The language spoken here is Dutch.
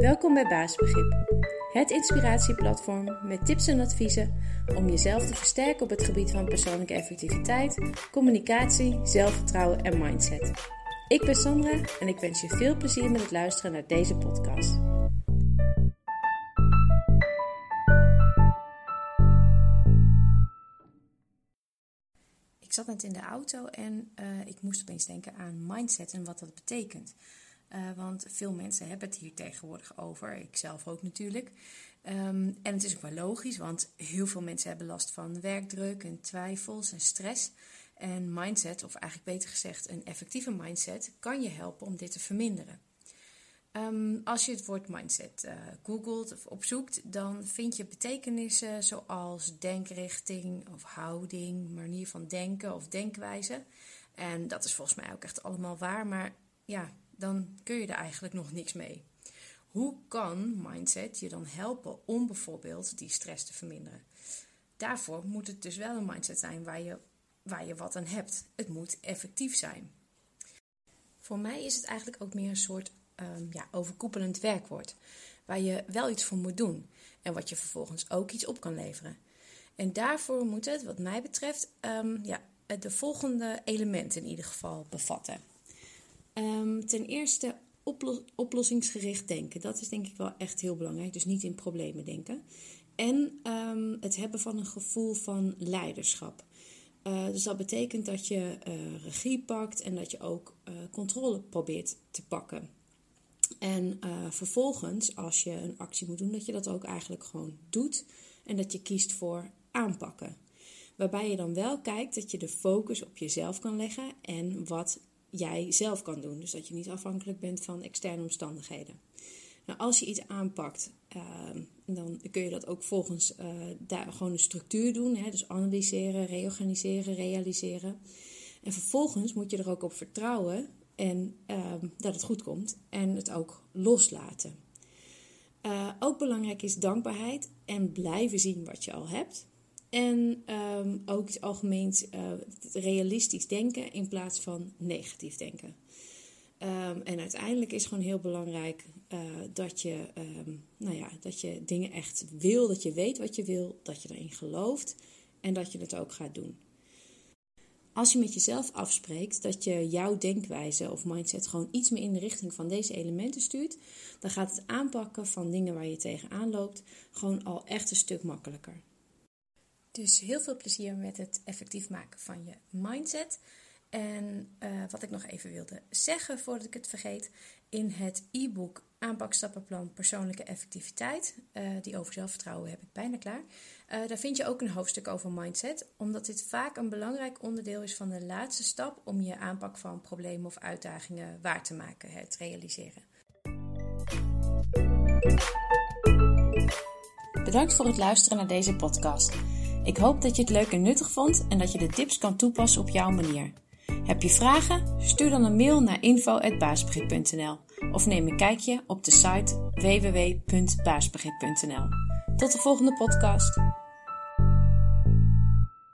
Welkom bij Baasbegrip, het inspiratieplatform met tips en adviezen om jezelf te versterken op het gebied van persoonlijke effectiviteit, communicatie, zelfvertrouwen en mindset. Ik ben Sandra en ik wens je veel plezier met het luisteren naar deze podcast. Ik zat net in de auto en uh, ik moest opeens denken aan mindset en wat dat betekent. Uh, want veel mensen hebben het hier tegenwoordig over, ik zelf ook natuurlijk. Um, en het is ook wel logisch, want heel veel mensen hebben last van werkdruk en twijfels en stress. En mindset, of eigenlijk beter gezegd een effectieve mindset, kan je helpen om dit te verminderen. Um, als je het woord mindset uh, googelt of opzoekt, dan vind je betekenissen zoals denkrichting of houding, manier van denken of denkwijze. En dat is volgens mij ook echt allemaal waar, maar ja, dan kun je er eigenlijk nog niks mee. Hoe kan mindset je dan helpen om bijvoorbeeld die stress te verminderen? Daarvoor moet het dus wel een mindset zijn waar je, waar je wat aan hebt. Het moet effectief zijn. Voor mij is het eigenlijk ook meer een soort um, ja, overkoepelend werkwoord. Waar je wel iets voor moet doen en wat je vervolgens ook iets op kan leveren. En daarvoor moet het, wat mij betreft, um, ja, de volgende elementen in ieder geval bevatten. Um, ten eerste oplossingsgericht denken. Dat is denk ik wel echt heel belangrijk. Dus niet in problemen denken. En um, het hebben van een gevoel van leiderschap. Uh, dus dat betekent dat je uh, regie pakt en dat je ook uh, controle probeert te pakken. En vervolgens, als je een actie moet doen, dat je dat ook eigenlijk gewoon doet. En dat je kiest voor aanpakken. Waarbij je dan wel kijkt dat je de focus op jezelf kan leggen en wat jij zelf kan doen. Dus dat je niet afhankelijk bent van externe omstandigheden. Nou, als je iets aanpakt, uh, dan kun je dat ook volgens uh, daar gewoon een structuur doen. Hè? Dus analyseren, reorganiseren, realiseren. En vervolgens moet je er ook op vertrouwen en uh, dat het goed komt en het ook loslaten. Uh, ook belangrijk is dankbaarheid en blijven zien wat je al hebt. En um, ook het algemeen uh, realistisch denken in plaats van negatief denken. Um, en uiteindelijk is gewoon heel belangrijk uh, dat, je, um, nou ja, dat je dingen echt wil, dat je weet wat je wil, dat je erin gelooft en dat je het ook gaat doen. Als je met jezelf afspreekt dat je jouw denkwijze of mindset gewoon iets meer in de richting van deze elementen stuurt, dan gaat het aanpakken van dingen waar je tegenaan loopt gewoon al echt een stuk makkelijker. Dus heel veel plezier met het effectief maken van je mindset. En uh, wat ik nog even wilde zeggen voordat ik het vergeet. In het e-book Aanpakstappenplan Persoonlijke Effectiviteit, uh, die over zelfvertrouwen heb ik bijna klaar. Uh, daar vind je ook een hoofdstuk over mindset, omdat dit vaak een belangrijk onderdeel is van de laatste stap om je aanpak van problemen of uitdagingen waar te maken, het realiseren. Bedankt voor het luisteren naar deze podcast. Ik hoop dat je het leuk en nuttig vond en dat je de tips kan toepassen op jouw manier. Heb je vragen? Stuur dan een mail naar info.baasbegrip.nl of neem een kijkje op de site www.baasbegrip.nl. Tot de volgende podcast.